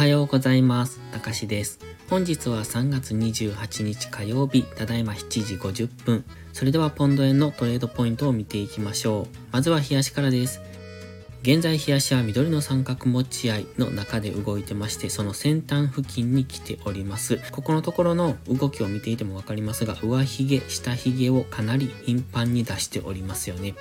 はようございます。たかしです。本日は3月28日火曜日、ただいま7時50分。それではポンド円のトレードポイントを見ていきましょう。まずは冷やしからです。現在冷やしは緑の三角持ち合いの中で動いてまして、その先端付近に来ております。ここのところの動きを見ていてもわかりますが、上髭、下髭をかなり頻繁に出しておりますよね。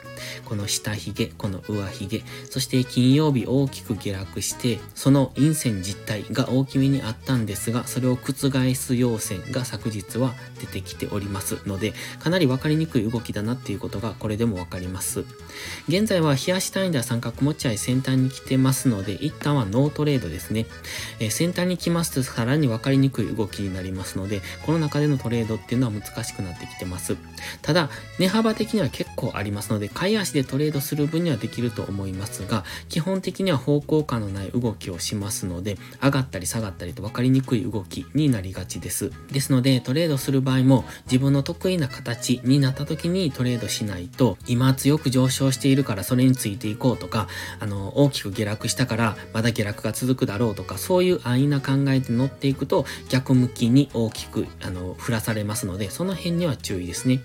この下髭、この上髭、そして金曜日大きく下落して、その陰線実体が大きめにあったんですが、それを覆す陽線が昨日は出てきておりますので、かなりわかりにくい動きだなっていうことがこれでもわかります。現在は冷やし単位では三角持ち合い先端に来てますので、一旦はノートレードですね。えー先端に来ますとさらに分かりにくい動きになりますので、この中でのトレードっていうのは難しくなってきてます。ただ、値幅的には結構ありますので、買い足でトレードする分にはできると思いますが、基本的には方向感のない動きをしますので、上がったり下がったりと分かりにくい動きになりがちです。ですので、トレードする場合も、自分の得意な形になった時にトレードしないと、今強く上昇しているからそれについていこうとか、あの、大きく下落したからまだ下落が続くだろうとか、そういう安易な考えで乗っていくと、逆向きに大きく、あの、振らされますので、その辺には注意ですね。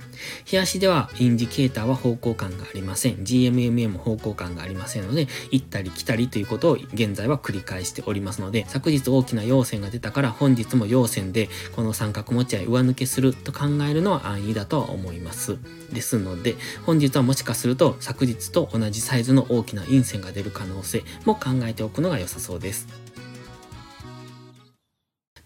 冷やしではインジケーターは方向感がありません。GMMA も方向感がありませんので、行ったり来たりということを現在は繰り返しておりますので、昨日大きな陽線が出たから本日も陽線でこの三角持ち合い上抜けすると考えるのは安易だとは思います。ですので、本日はもしかすると昨日と同じサイズの大きな陰線が出る可能性も考えておくのが良さそうです。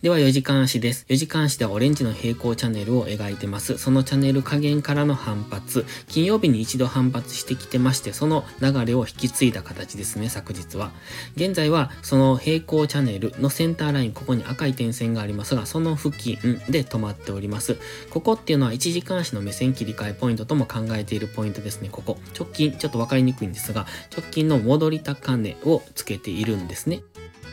では4時間足です。4時間足ではオレンジの平行チャンネルを描いてます。そのチャンネル加減からの反発、金曜日に一度反発してきてまして、その流れを引き継いだ形ですね、昨日は。現在はその平行チャンネルのセンターライン、ここに赤い点線がありますが、その付近で止まっております。ここっていうのは1時間足の目線切り替えポイントとも考えているポイントですね、ここ。直近、ちょっとわかりにくいんですが、直近の戻り高値をつけているんですね。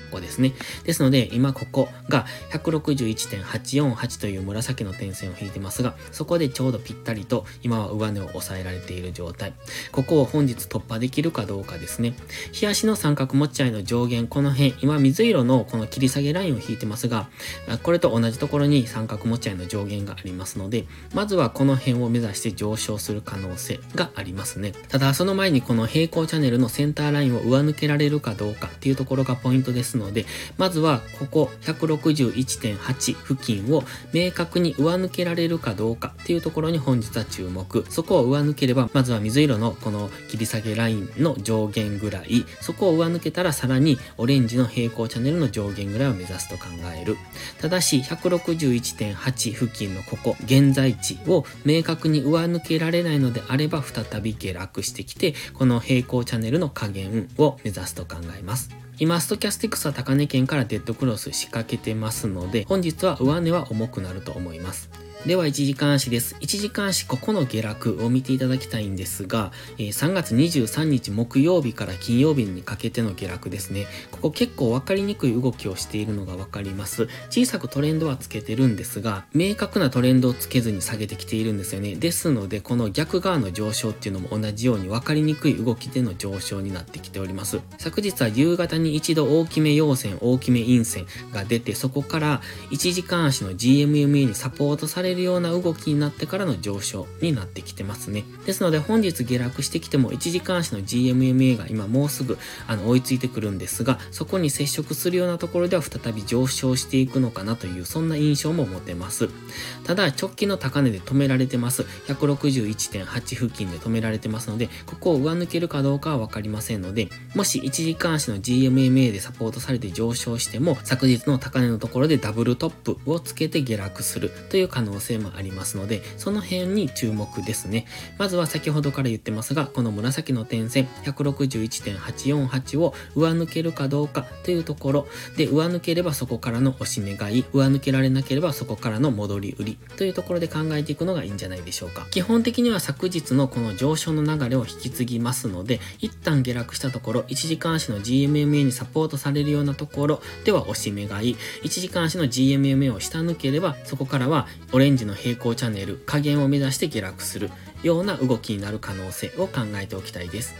ここですね。ですので、今ここが161.848という紫の点線を引いてますが、そこでちょうどぴったりと今は上値を抑えられている状態。ここを本日突破できるかどうかですね。日足の三角持ち合いの上限、この辺、今水色のこの切り下げラインを引いてますが、これと同じところに三角持ち合いの上限がありますので、まずはこの辺を目指して上昇する可能性がありますね。ただ、その前にこの平行チャンネルのセンターラインを上抜けられるかどうかっていうところがポイントですので、まずはここ161.8付近を明確に上抜けられるかどうかっていうところに本日は注目。そこを上抜ければ、まずは水色のこの切り下げラインの上限ぐらい、そこを上抜けたらさらにオレンジの平行チャンネルの上限ぐらいを目指すと考える。ただし、161.8付近のここ、現在地を明確に上抜けられないのであれば、再び下落してきて、この平行チャンネルの下限を目指すと考えます。今、ストキャスティクスは高値圏からデッドクロス仕掛けてますので、本日は上値は重くなると思います。では、1時間足です。1時間足、ここの下落を見ていただきたいんですが、え3月23日木曜日から金曜日にかけての下落ですね。ここ結構分かりにくい動きをしているのが分かります。小さくトレンドはつけてるんですが、明確なトレンドをつけずに下げてきているんですよね。ですので、この逆側の上昇っていうのも同じように分かりにくい動きでの上昇になってきております。昨日は夕方に一度大きめ陽線、大きめ陰線が出て、そこから1時間足の GMMA にサポートされるような動きになってからの上昇になってきてますね。ですので本日下落してきても1時間足の GMMA が今もうすぐあの追いついてくるんですが、そこに接触するようなところでは再び上昇していくのかなというそんな印象も持てます。ただ直近の高値で止められてます。161.8付近で止められてますので、ここを上抜けるかどうかはわかりませんので、もし1時間足の GMMA でサポートされて上昇しても、昨日の高値のところでダブルトップをつけて下落するという可能能性もありますので、その辺に注目ですね。まずは先ほどから言ってますが、この紫の点線161.848を上抜けるかどうかというところで、上抜ければそこからの押し目買い、上抜けられなければそこからの戻り売りというところで考えていくのがいいんじゃないでしょうか。基本的には昨日のこの上昇の流れを引き継ぎますので、一旦下落したところ、1時間足の GMMA にサポートされるようなところでは押し目買い、1時間足の GMMA を下抜ければ、そこからはオレレンジの平行チャンネル、下限を目指して下落するような動きになる可能性を考えておきたいです。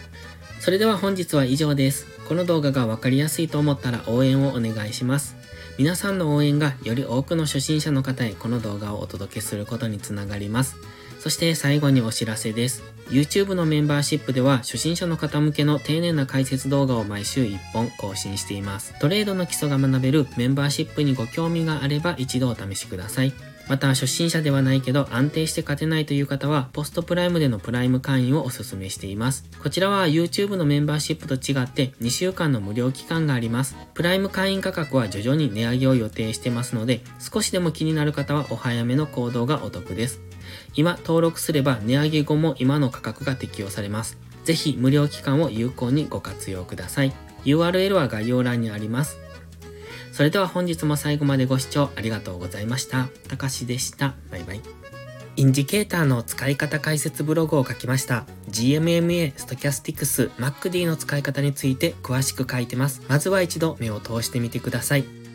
それでは本日は以上です。この動画がわかりやすいと思ったら応援をお願いします。皆さんの応援がより多くの初心者の方へこの動画をお届けすることにつながります。そして最後にお知らせです。YouTube のメンバーシップでは初心者の方向けの丁寧な解説動画を毎週1本更新しています。トレードの基礎が学べるメンバーシップにご興味があれば一度お試しください。また初心者ではないけど安定して勝てないという方はポストプライムでのプライム会員をお勧めしています。こちらは YouTube のメンバーシップと違って2週間の無料期間があります。プライム会員価格は徐々に値上げを予定してますので少しでも気になる方はお早めの行動がお得です。今登録すれば値上げ後も今の価格が適用されます。ぜひ無料期間を有効にご活用ください。URL は概要欄にあります。それでは本日も最後までご視聴ありがとうございました。たかしでした。バイバイ。インジケーターの使い方解説ブログを書きました。GMMA、ストキャスティクス、MacD の使い方について詳しく書いてます。まずは一度目を通してみてください。